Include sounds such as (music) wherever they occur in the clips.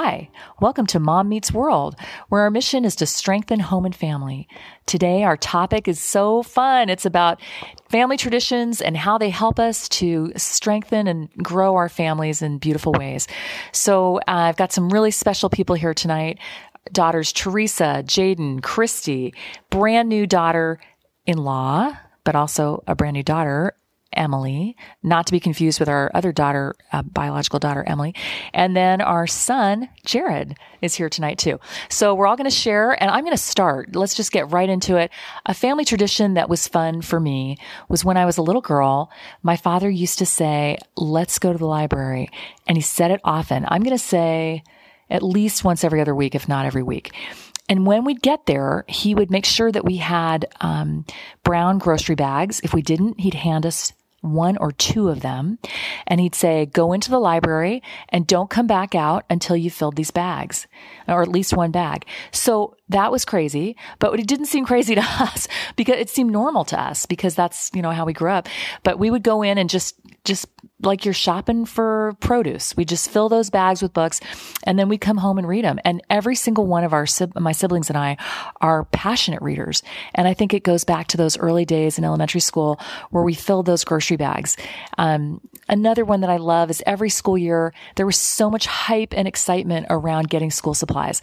Hi, welcome to Mom Meets World, where our mission is to strengthen home and family. Today, our topic is so fun. It's about family traditions and how they help us to strengthen and grow our families in beautiful ways. So, uh, I've got some really special people here tonight. Daughters Teresa, Jaden, Christy, brand new daughter in law, but also a brand new daughter, Emily, not to be confused with our other daughter, uh, biological daughter, Emily. And then our son, Jared, is here tonight too. So we're all going to share, and I'm going to start. Let's just get right into it. A family tradition that was fun for me was when I was a little girl, my father used to say, let's go to the library. And he said it often. I'm going to say at least once every other week, if not every week. And when we'd get there, he would make sure that we had um, brown grocery bags. If we didn't, he'd hand us one or two of them. And he'd say, go into the library and don't come back out until you filled these bags, or at least one bag. So that was crazy, but it didn't seem crazy to (laughs) us because it seemed normal to us because that's, you know, how we grew up. But we would go in and just, just like you're shopping for produce. We just fill those bags with books and then we come home and read them. And every single one of our, my siblings and I are passionate readers. And I think it goes back to those early days in elementary school where we filled those grocery bags. Um, another one that I love is every school year, there was so much hype and excitement around getting school supplies.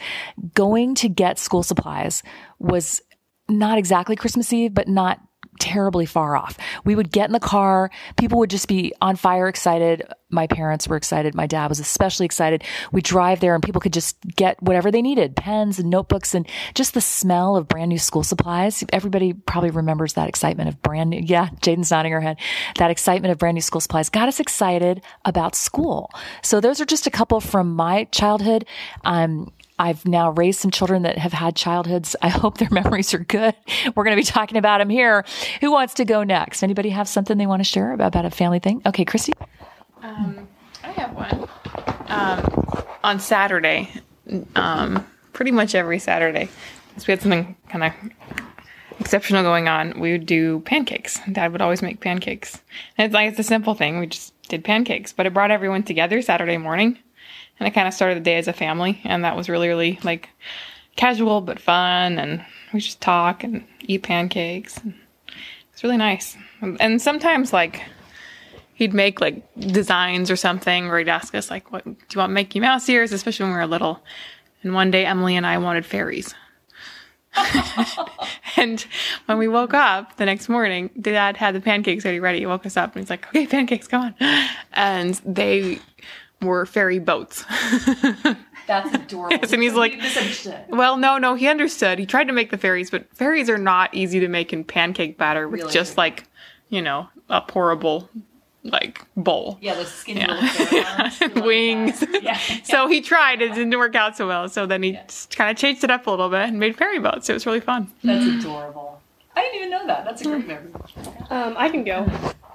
Going to get school supplies was not exactly Christmas Eve, but not terribly far off. We would get in the car. People would just be on fire excited. My parents were excited. My dad was especially excited. We drive there and people could just get whatever they needed, pens and notebooks and just the smell of brand new school supplies. Everybody probably remembers that excitement of brand new. Yeah. Jaden's nodding her head. That excitement of brand new school supplies got us excited about school. So those are just a couple from my childhood. Um, I've now raised some children that have had childhoods. I hope their (laughs) memories are good. We're going to be talking about them here. Who wants to go next? Anybody have something they want to share about, about a family thing? Okay, Christy. Um, I have one. Um, on Saturday, um, pretty much every Saturday, because we had something kind of exceptional going on, we would do pancakes. Dad would always make pancakes. And it's like it's a simple thing. We just did pancakes, but it brought everyone together Saturday morning and I kind of started the day as a family, and that was really, really like casual but fun, and we just talk and eat pancakes. And it's really nice. And sometimes like he'd make like designs or something, or he'd ask us like, "What do you want Mickey Mouse ears?" Especially when we were little. And one day Emily and I wanted fairies. (laughs) and when we woke up the next morning, Dad had the pancakes already ready. He woke us up and he's like, "Okay, pancakes, come on!" And they were ferry boats. (laughs) That's adorable. yes, (laughs) and he's like, well, no, no, he understood. He tried to make the fairies, but fairies are not easy to make in pancake batter with really? just like, you know, a pourable like bowl. Yeah, the skinny yeah. (laughs) wings. Yeah. so he tried. It didn't work out so well. So then he yeah. kind of changed it up a little bit and made fairy boats. It was really fun. That's adorable. I didn't even know that. That's a great memory. Um, I can go.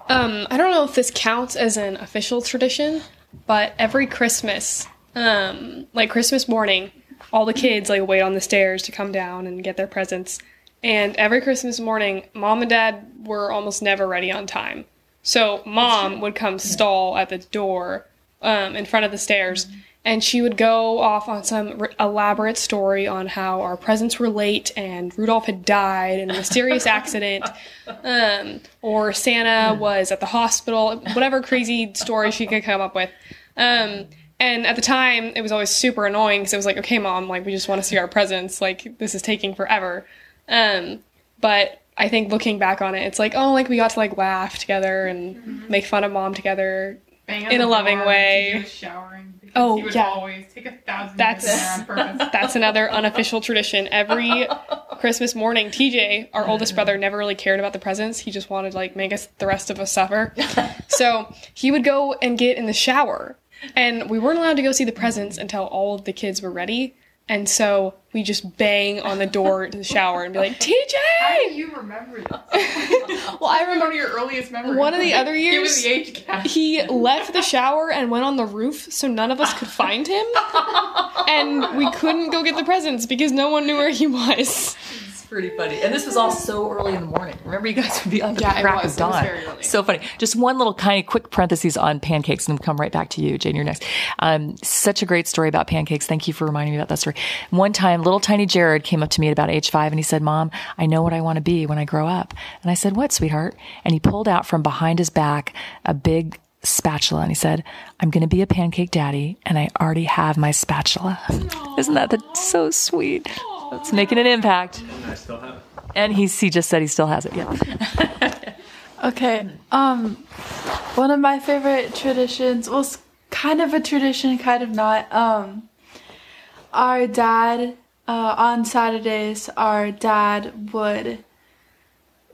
Um, I don't know if this counts as an official tradition, but every Christmas, um, like Christmas morning, all the kids like wait on the stairs to come down and get their presents. And every Christmas morning, mom and dad were almost never ready on time. So mom would come stall at the door um, in front of the stairs, and she would go off on some r- elaborate story on how our presents were late and Rudolph had died in a mysterious (laughs) accident, um, or Santa was at the hospital, whatever crazy story she could come up with. Um, and at the time, it was always super annoying because it was like, okay, mom, like we just want to see our presents. Like this is taking forever. Um, but I think looking back on it, it's like, oh, like we got to like laugh together and mm-hmm. make fun of mom together in a loving way. Showering. Oh he would yeah. Always take a thousand. That's (laughs) that's another unofficial tradition. Every (laughs) Christmas morning, TJ, our oldest brother, never really cared about the presents. He just wanted like make us the rest of us suffer. (laughs) so he would go and get in the shower, and we weren't allowed to go see the presents until all of the kids were ready. And so we just bang on the door to the shower and be like, TJ! How do you remember this? (laughs) well, I remember one of your earliest memories. One of the other (laughs) years, the age gap. he left the shower and went on the roof so none of us could find him. (laughs) and we couldn't go get the presents because no one knew where he was. Pretty funny. And this was all so early in the morning. Remember, you guys would be Yeah, the it crack was. of It was dawn. very early. So funny. Just one little kind of quick parentheses on pancakes, and then come right back to you, Jane. You're next. Um, such a great story about pancakes. Thank you for reminding me about that story. One time, little tiny Jared came up to me at about age five, and he said, "Mom, I know what I want to be when I grow up." And I said, "What, sweetheart?" And he pulled out from behind his back a big spatula and he said, I'm going to be a pancake daddy and I already have my spatula. (laughs) Isn't that the, so sweet? It's making an impact. I still have it. And he's, he just said he still has it. Yeah. (laughs) Okay. Um, one of my favorite traditions was kind of a tradition, kind of not. Um, our dad uh, on Saturdays, our dad would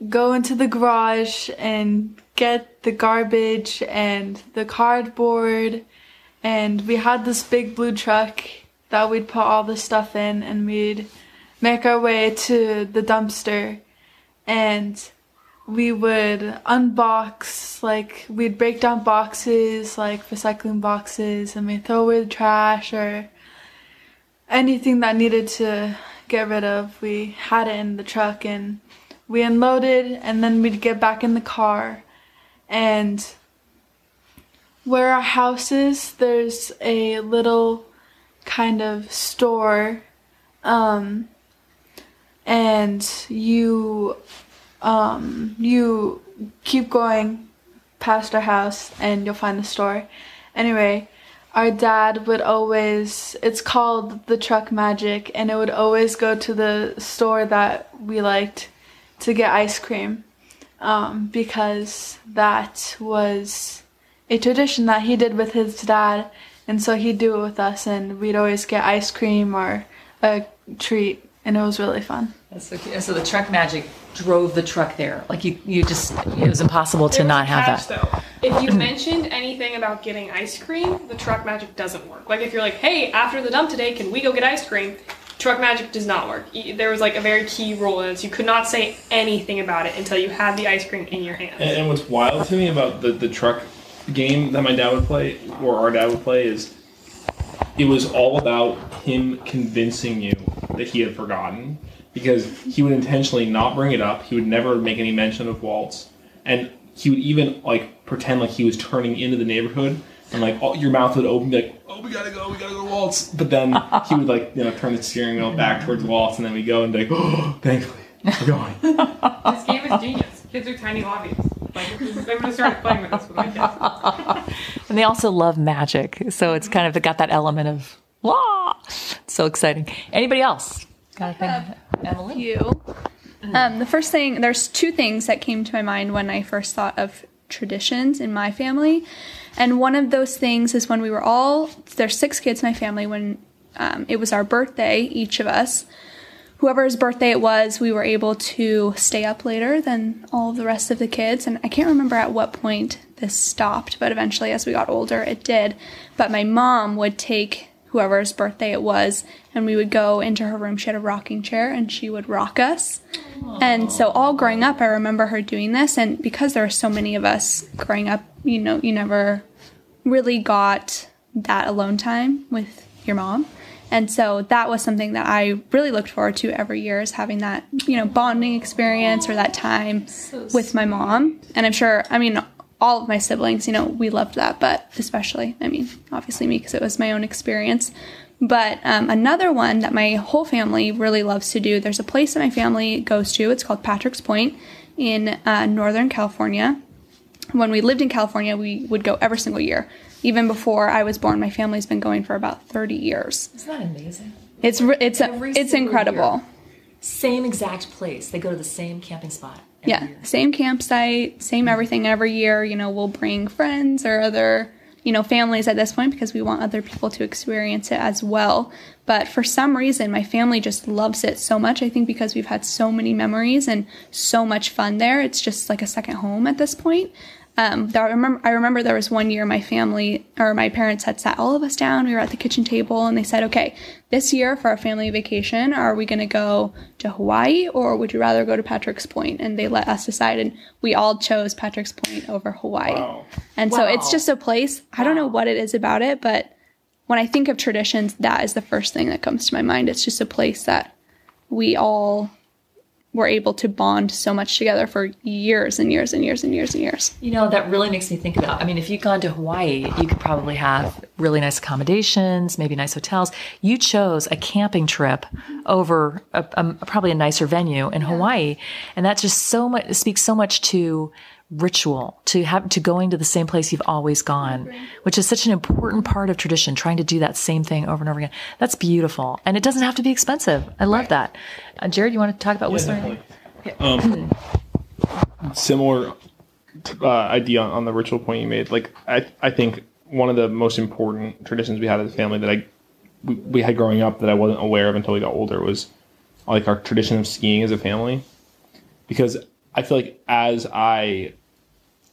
go into the garage and get the garbage and the cardboard, and we had this big blue truck that we'd put all the stuff in, and we'd make our way to the dumpster, and we would unbox like we'd break down boxes like recycling boxes and we'd throw away the trash or anything that needed to get rid of. We had it in the truck and we unloaded and then we'd get back in the car. And where our house is there's a little kind of store um and you um, you keep going past our house and you'll find the store. Anyway, our dad would always, it's called the Truck Magic, and it would always go to the store that we liked to get ice cream um, because that was a tradition that he did with his dad, and so he'd do it with us, and we'd always get ice cream or a treat, and it was really fun. That's so cute. So the truck magic drove the truck there. Like you, you just, it was impossible to There was not a have catch, that. Though. If you mentioned anything about getting ice cream, the truck magic doesn't work. Like if you're like, "Hey, after the dump today, can we go get ice cream?" Truck magic does not work. There was like a very key rule in it. So you could not say anything about it until you had the ice cream in your hand. And, and what's wild to me about the, the truck game that my dad would play, or our dad would play, is it was all about him convincing you that he had forgotten. Because he would intentionally not bring it up. He would never make any mention of Waltz. And he would even like pretend like he was turning into the neighborhood and like all, your mouth would open be like, Oh we gotta go, we gotta go to Waltz But then he would like, you know, turn the steering wheel back towards Waltz and then we go and be like, Oh thankfully, we're going. (laughs) This game is genius. Kids are tiny lobbies. Like, this is- I'm gonna start playing with this with my kids. And they also love magic. So it's kind of got that element of, wow, so exciting. Anybody else? Got a thing? Emily? you. Um, the first thing, there's two things that came to my mind when I first thought of traditions in my family. And one of those things is when we were all, there's six kids in my family, when um, it was our birthday, each of us, whoever's birthday it was, we were able to stay up later than all the rest of the kids. And I can't remember at what point this stopped, but eventually as we got older, it did. But my mom would take whoever's birthday it was, and we would go into her room. She had a rocking chair, and she would rock us. And so, all growing up, I remember her doing this. And because there were so many of us growing up, you know, you never really got that alone time with your mom. And so that was something that I really looked forward to every year is having that, you know, bonding experience or that time with my mom. And I'm sure, I mean, all of my siblings, you know, we loved that, but especially, I mean, obviously me because it was my own experience. But um, another one that my whole family really loves to do, there's a place that my family goes to. It's called Patrick's Point in uh, Northern California when we lived in California, we would go every single year. Even before I was born, my family's been going for about 30 years. Isn't that amazing? It's it's Every it's incredible. year. Same exact place. They go to the same camping spot. Yeah, year. same campsite, same mm-hmm. everything every year. You know, we'll bring friends or other, you know, families at this point because we want other people to experience it as well. But for some reason, my family just loves it so much. I think because we've had so many memories and so much fun there, it's just like a second home at this point. Um, I remember, I remember there was one year my family or my parents had sat all of us down. We were at the kitchen table and they said, "Okay, this year for our family vacation, are we going to go to Hawaii or would you rather go to Patrick's Point?" And they let us decide, and we all chose Patrick's Point over Hawaii. Wow. And so it's just a place. I don't know what it is about it, but when I think of traditions, that is the first thing that comes to my mind. It's just a place that we all were able to bond so much together for years and years and years and years and years. You know, that really makes me think about. I mean, if you'd gone to Hawaii, you could probably have really nice accommodations, maybe nice hotels. You chose a camping trip over a, a, probably a nicer venue in Hawaii, and that just so much speaks so much to ritual to have to going to the same place you've always gone which is such an important part of tradition trying to do that same thing over and over again. That's beautiful. And it doesn't have to be expensive. I love that. Uh, jared you want to talk about whistling? Um, similar uh, idea on the ritual point you made. Like I, I think one of the most important traditions we had as a family that I we, we had growing up that I wasn't aware of until we got older was like our tradition of skiing as a family. Because I feel like as I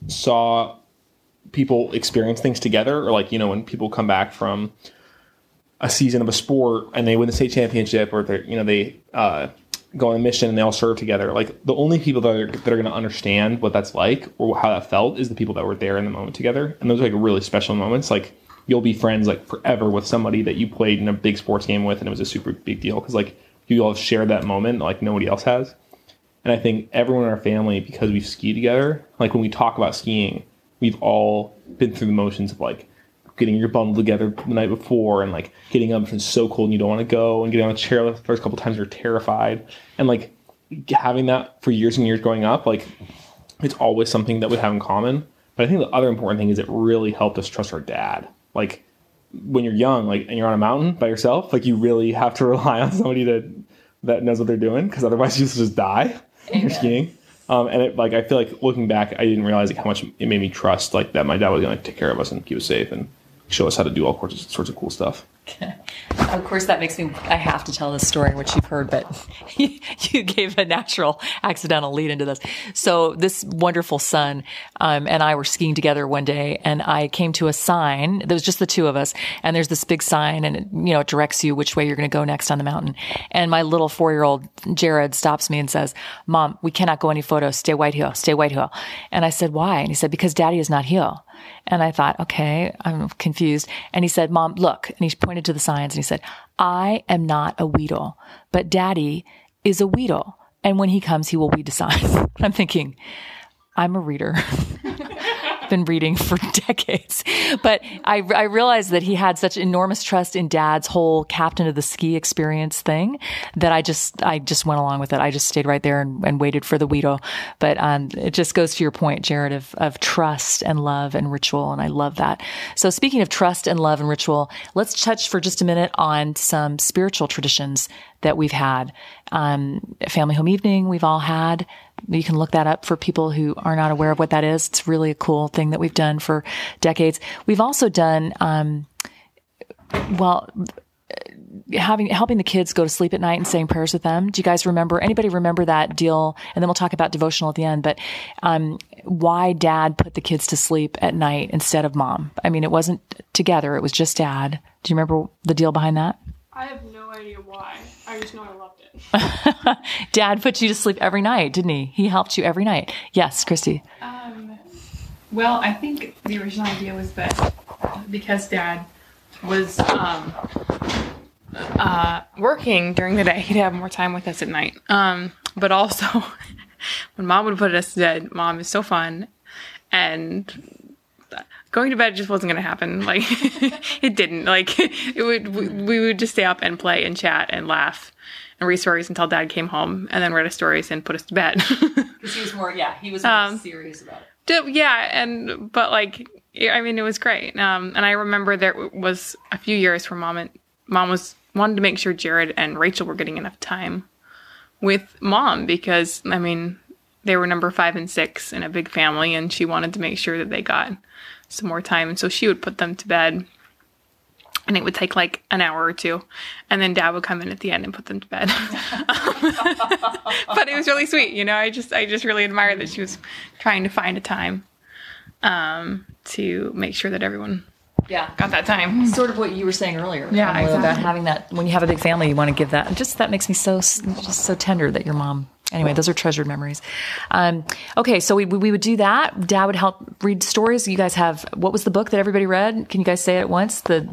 saw people experience things together, or like you know when people come back from a season of a sport and they win the state championship, or they're, you know they uh, go on a mission and they all serve together. Like the only people that are that are going to understand what that's like or how that felt is the people that were there in the moment together. And those are like really special moments. Like you'll be friends like forever with somebody that you played in a big sports game with, and it was a super big deal because like you all have shared that moment like nobody else has. And I think everyone in our family, because we've skied together, like when we talk about skiing, we've all been through the motions of like getting your bundle together the night before and like getting up and it's so cold and you don't want to go and getting on a chair the first couple times you're terrified. And like having that for years and years growing up like it's always something that we have in common. But i think the other important thing is it really helped us trust our dad. Like when you're young like and you're on a mountain by yourself like you really have to (laughs) rely on somebody that that knows what they're doing because otherwise you just die when skiing um, and it like I feel like looking back, I didn't realize like how much it made me trust like that my dad was gonna like, take care of us and keep us safe and show us how to do all sorts of, sorts of cool stuff. Of course, that makes me, I have to tell this story, which you've heard, but (laughs) you gave a natural, accidental lead into this. So this wonderful son, um, and I were skiing together one day and I came to a sign. There was just the two of us and there's this big sign and it, you know, it directs you which way you're going to go next on the mountain. And my little four year old Jared stops me and says, mom, we cannot go any photos. Stay white here. Stay white here. And I said, why? And he said, because daddy is not here. And I thought, okay, I'm confused. And he said, Mom, look. And he pointed to the signs and he said, I am not a weedle, but daddy is a weedle. And when he comes, he will weed the signs. (laughs) I'm thinking, I'm a reader. (laughs) been reading for (laughs) decades. But I, I realized that he had such enormous trust in dad's whole captain of the ski experience thing that I just, I just went along with it. I just stayed right there and, and waited for the Weedo. But, um, it just goes to your point, Jared, of, of trust and love and ritual. And I love that. So speaking of trust and love and ritual, let's touch for just a minute on some spiritual traditions that we've had. Um, family home evening, we've all had. You can look that up for people who are not aware of what that is. It's really a cool thing that we've done for decades. We've also done, um, well, having helping the kids go to sleep at night and saying prayers with them. Do you guys remember? Anybody remember that deal? And then we'll talk about devotional at the end. But um, why Dad put the kids to sleep at night instead of Mom? I mean, it wasn't together; it was just Dad. Do you remember the deal behind that? I have no idea why. I just know I loved it. (laughs) Dad put you to sleep every night, didn't he? He helped you every night. Yes, Christy. Um, well, I think the original idea was that because Dad was um, uh, working during the day, he'd have more time with us at night. Um, but also, (laughs) when Mom would put us to bed, Mom is so fun, and going to bed just wasn't going to happen. (laughs) Like it didn't. Like it would. We, we would just stay up and play and chat and laugh read stories until Dad came home, and then read us stories and put us to bed. (laughs) Because he was more, yeah, he was more Um, serious about it. Did- yeah, and but like I mean, it was great. Um, and I remember there was a few years where mom and mom was wanted to make sure Jared and Rachel were getting enough time with mom because I mean they were number five and six in a big family, and she wanted to make sure that they got some more time, and so she would put them to bed. And it would take like an hour or two, and then Dad would come in at the end and put them to bed. (laughs) but it was really sweet, you know. I just, I just really admired that she was trying to find a time um, to make sure that everyone Yeah. got that time. Sort of what you were saying earlier. Yeah, Emily, About having that, when you have a big family, you want to give that. Just that makes me so, just so tender that your mom anyway, those are treasured memories. Um, okay, so we, we would do that. Dad would help read stories. You guys have, what was the book that everybody read? Can you guys say it once? The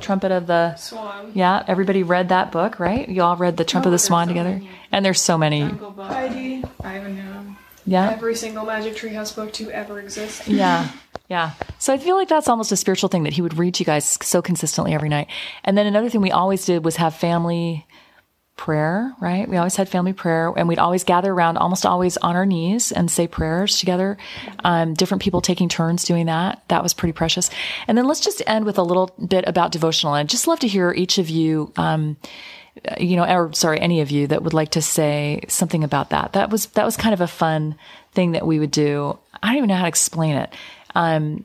Trumpet of the Swan. Yeah, everybody read that book, right? You all read the Trumpet of the Swan together? And there's so many. Heidi. I even know. Yeah. Every single Magic Treehouse book to ever exist. Yeah. Yeah. So I feel like that's almost a spiritual thing that he would read to you guys so consistently every night. And then another thing we always did was have family prayer, right? We always had family prayer and we'd always gather around almost always on our knees and say prayers together. Um, different people taking turns doing that. That was pretty precious. And then let's just end with a little bit about devotional. I'd just love to hear each of you, um, you know, or sorry, any of you that would like to say something about that. That was, that was kind of a fun thing that we would do. I don't even know how to explain it. Um,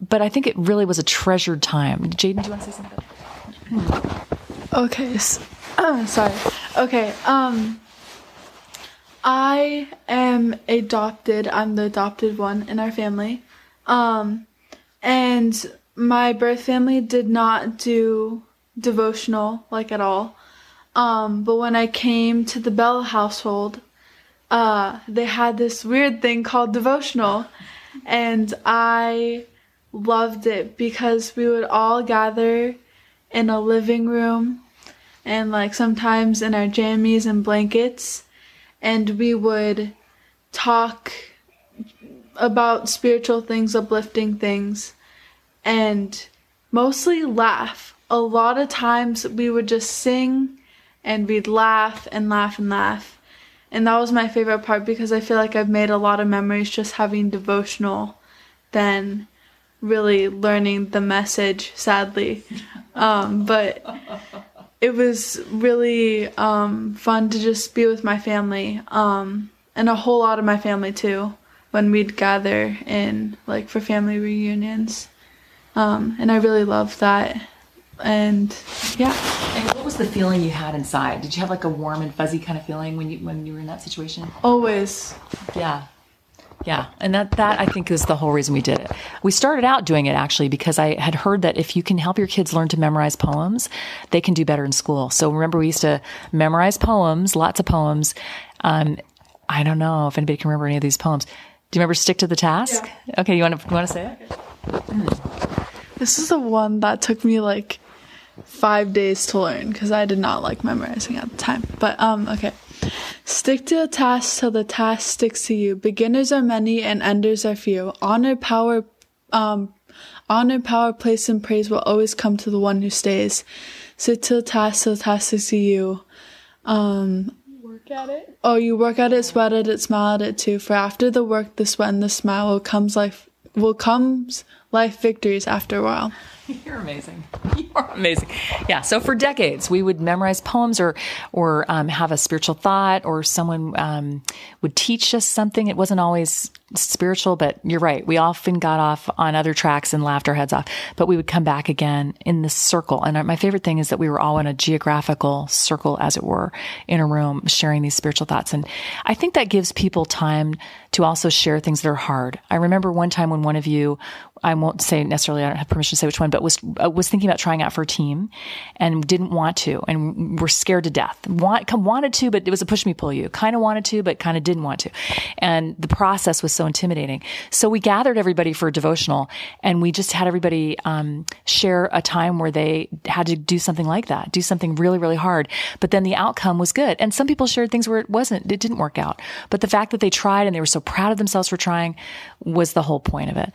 but I think it really was a treasured time. Jaden, do you want to say something? Okay. s- Uh, (coughs) sorry. Okay. Um, I am adopted. I'm the adopted one in our family. Um, and my birth family did not do devotional like at all. Um, but when I came to the Bell household, uh, they had this weird thing called devotional, and I loved it because we would all gather in a living room and like sometimes in our jammies and blankets and we would talk about spiritual things uplifting things and mostly laugh. A lot of times we would just sing and we'd laugh and laugh and laugh. And that was my favorite part because i feel like i've made a lot of memories just having devotional than really learning the message sadly. (laughs) Um, but it was really um, fun to just be with my family um, and a whole lot of my family too when we'd gather in like for family reunions um, and i really loved that and yeah And what was the feeling you had inside? Did you have like a warm and fuzzy kind of feeling when you when you were in that situation? always Yeah. Yeah. And that that I think is the whole reason we did it. We started out doing it actually because I had heard that if you can help your kids learn to memorize poems, they can do better in school. So remember we used to memorize poems, lots of poems. Um, I don't know if anybody can remember any of these poems. Do you remember Stick to the Task? Okay, you want to you want to say it? this is the one that took me like five days to learn because i did not like memorizing at the time but um okay Stick to a task till the task sticks to you. Beginners are many and enders are few. Honor, power, um, honor, power, place, and praise will always come to the one who stays. Sit to the task till the task sticks to you. Um, Work at it. oh, you work at it, sweat at it, smile at it too. For after the work, the sweat, and the smile will comes life. Will comes life victories after a while. (laughs) You're amazing. (laughs) You're amazing. Yeah. So for decades, we would memorize poems or or um, have a spiritual thought, or someone um, would teach us something. It wasn't always spiritual, but you're right. We often got off on other tracks and laughed our heads off. But we would come back again in this circle. And my favorite thing is that we were all in a geographical circle, as it were, in a room sharing these spiritual thoughts. And I think that gives people time to also share things that are hard. I remember one time when one of you, I won't say necessarily, I don't have permission to say which one, but was uh, was thinking about trying out for a team and didn't want to, and were scared to death. Want wanted to, but it was a push me pull you. Kind of wanted to, but kind of didn't want to. And the process was so intimidating. So we gathered everybody for a devotional, and we just had everybody um, share a time where they had to do something like that, do something really really hard. But then the outcome was good. And some people shared things where it wasn't, it didn't work out. But the fact that they tried and they were so proud of themselves for trying was the whole point of it.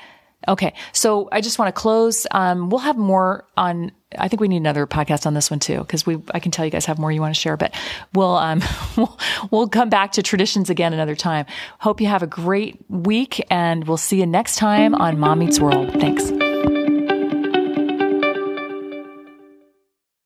Okay, so I just want to close. Um, we'll have more on. I think we need another podcast on this one too, because we. I can tell you guys have more you want to share, but we'll um, (laughs) we'll we'll come back to traditions again another time. Hope you have a great week, and we'll see you next time on Mom Meets World. Thanks.